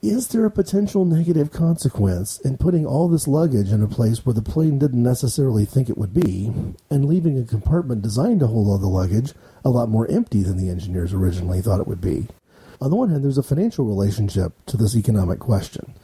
is there a potential negative consequence in putting all this luggage in a place where the plane didn't necessarily think it would be and leaving a compartment designed to hold all the luggage a lot more empty than the engineers originally thought it would be? On the one hand, there's a financial relationship to this economic question.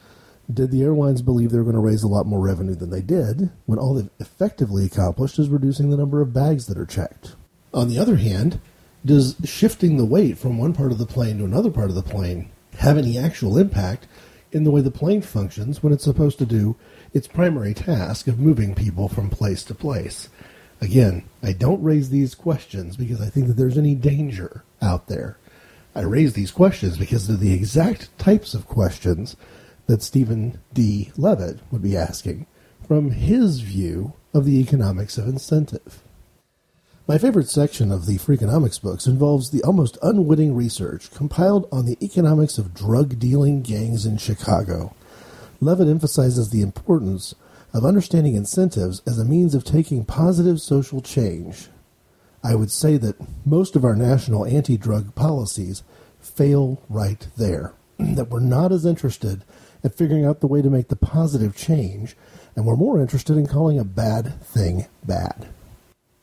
Did the airlines believe they were going to raise a lot more revenue than they did when all they've effectively accomplished is reducing the number of bags that are checked? On the other hand, does shifting the weight from one part of the plane to another part of the plane have any actual impact in the way the plane functions when it's supposed to do its primary task of moving people from place to place? Again, I don't raise these questions because I think that there's any danger out there. I raise these questions because they're the exact types of questions that Stephen D. Levitt would be asking from his view of the economics of incentive. My favorite section of the Freakonomics books involves the almost unwitting research compiled on the economics of drug dealing gangs in Chicago. Levitt emphasizes the importance of understanding incentives as a means of taking positive social change. I would say that most of our national anti drug policies fail right there, that we're not as interested at figuring out the way to make the positive change, and we're more interested in calling a bad thing bad.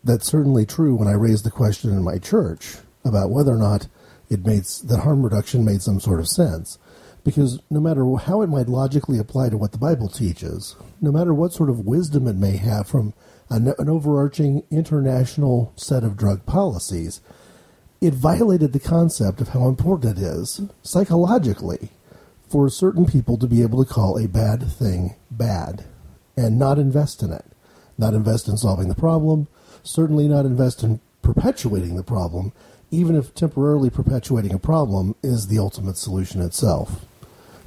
That's certainly true when I raised the question in my church about whether or not it made that harm reduction made some sort of sense. Because no matter how it might logically apply to what the Bible teaches, no matter what sort of wisdom it may have from an, an overarching international set of drug policies, it violated the concept of how important it is, psychologically, for certain people to be able to call a bad thing bad and not invest in it. Not invest in solving the problem, certainly not invest in perpetuating the problem, even if temporarily perpetuating a problem is the ultimate solution itself.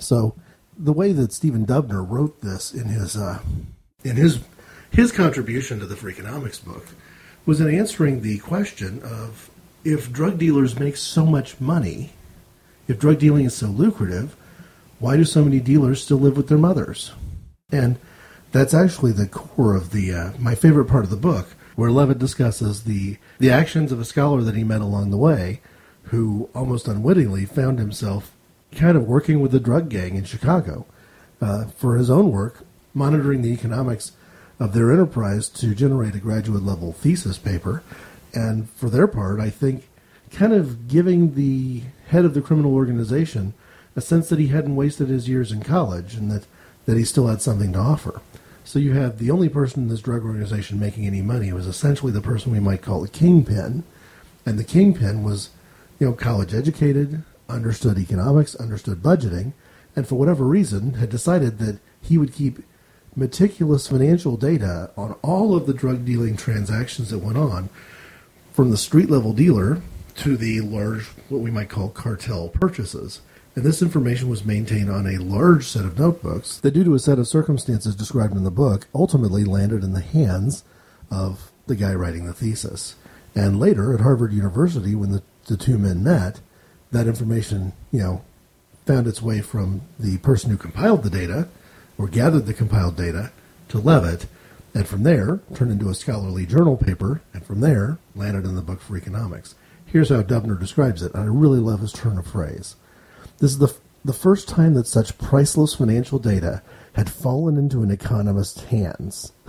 So, the way that Stephen Dubner wrote this in his uh, in his his contribution to the Freakonomics book was in answering the question of if drug dealers make so much money, if drug dealing is so lucrative, why do so many dealers still live with their mothers? And that's actually the core of the uh, my favorite part of the book, where Levitt discusses the the actions of a scholar that he met along the way, who almost unwittingly found himself kind of working with the drug gang in Chicago uh, for his own work, monitoring the economics of their enterprise to generate a graduate level thesis paper, and for their part, I think, kind of giving the head of the criminal organization a sense that he hadn't wasted his years in college and that, that he still had something to offer. So you have the only person in this drug organization making any money was essentially the person we might call a kingpin, and the kingpin was, you know, college educated, understood economics, understood budgeting, and for whatever reason had decided that he would keep meticulous financial data on all of the drug dealing transactions that went on, from the street level dealer to the large, what we might call cartel purchases and this information was maintained on a large set of notebooks that, due to a set of circumstances described in the book, ultimately landed in the hands of the guy writing the thesis. And later at Harvard University, when the, the two men met, that information, you know, found its way from the person who compiled the data or gathered the compiled data to Levitt, and from there turned into a scholarly journal paper, and from there landed in the book Freakonomics. Here's how Dubner describes it. And I really love his turn of phrase. This is the, the first time that such priceless financial data had fallen into an economist's hands.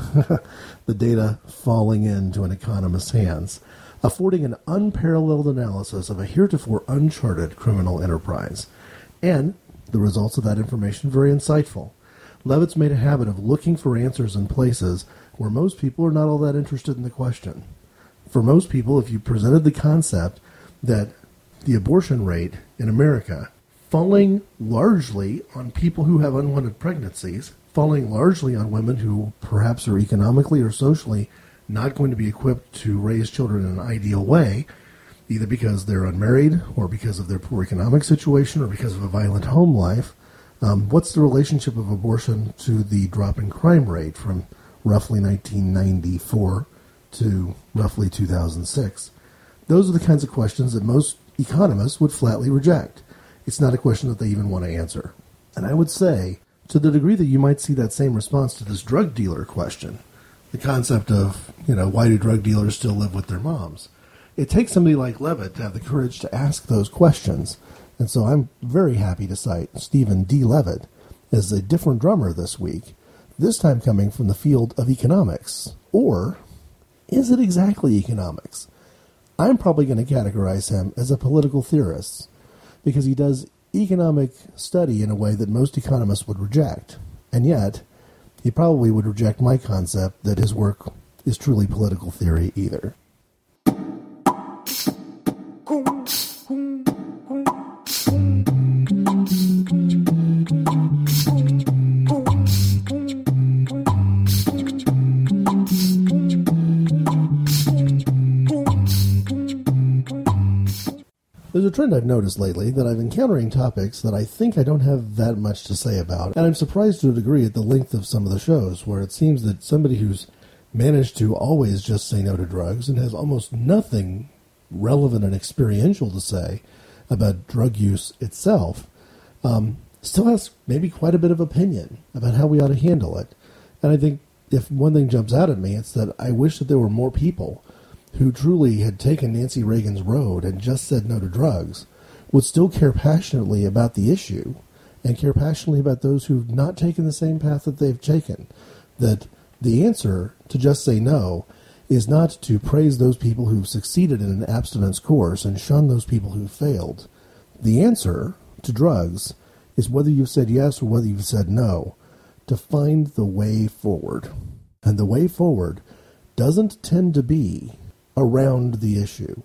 the data falling into an economist's hands, affording an unparalleled analysis of a heretofore uncharted criminal enterprise. And the results of that information very insightful. Levitt's made a habit of looking for answers in places where most people are not all that interested in the question. For most people, if you presented the concept that the abortion rate in America falling largely on people who have unwanted pregnancies, falling largely on women who perhaps are economically or socially not going to be equipped to raise children in an ideal way, either because they're unmarried or because of their poor economic situation or because of a violent home life. Um, what's the relationship of abortion to the drop in crime rate from roughly 1994 to roughly 2006? Those are the kinds of questions that most economists would flatly reject it's not a question that they even want to answer. And I would say, to the degree that you might see that same response to this drug dealer question, the concept of, you know, why do drug dealers still live with their moms? It takes somebody like Levitt to have the courage to ask those questions. And so I'm very happy to cite Stephen D. Levitt as a different drummer this week, this time coming from the field of economics. Or is it exactly economics? I'm probably going to categorize him as a political theorist because he does economic study in a way that most economists would reject. And yet, he probably would reject my concept that his work is truly political theory either. Trend I've noticed lately that I'm encountering topics that I think I don't have that much to say about, and I'm surprised to a degree at the length of some of the shows, where it seems that somebody who's managed to always just say no to drugs and has almost nothing relevant and experiential to say about drug use itself um, still has maybe quite a bit of opinion about how we ought to handle it. And I think if one thing jumps out at me, it's that I wish that there were more people who truly had taken Nancy Reagan's road and just said no to drugs, would still care passionately about the issue and care passionately about those who've not taken the same path that they've taken. That the answer to just say no is not to praise those people who've succeeded in an abstinence course and shun those people who failed. The answer to drugs is whether you've said yes or whether you've said no, to find the way forward. And the way forward doesn't tend to be around the issue.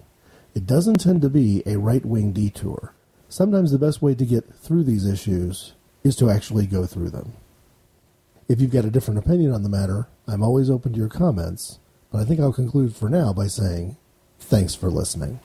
It doesn't tend to be a right wing detour. Sometimes the best way to get through these issues is to actually go through them. If you've got a different opinion on the matter, I'm always open to your comments, but I think I'll conclude for now by saying thanks for listening.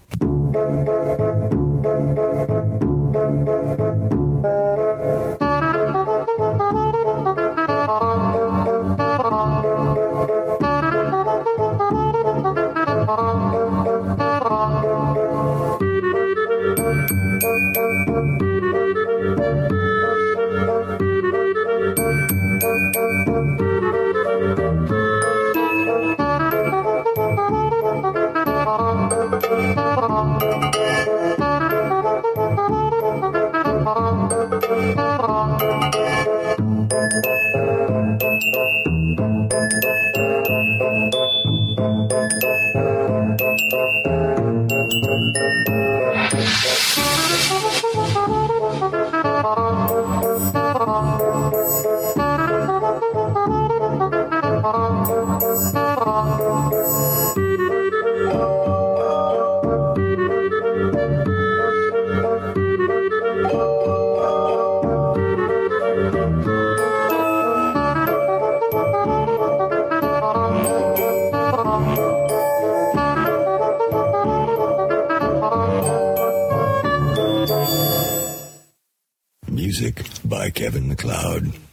Kevin MacLeod.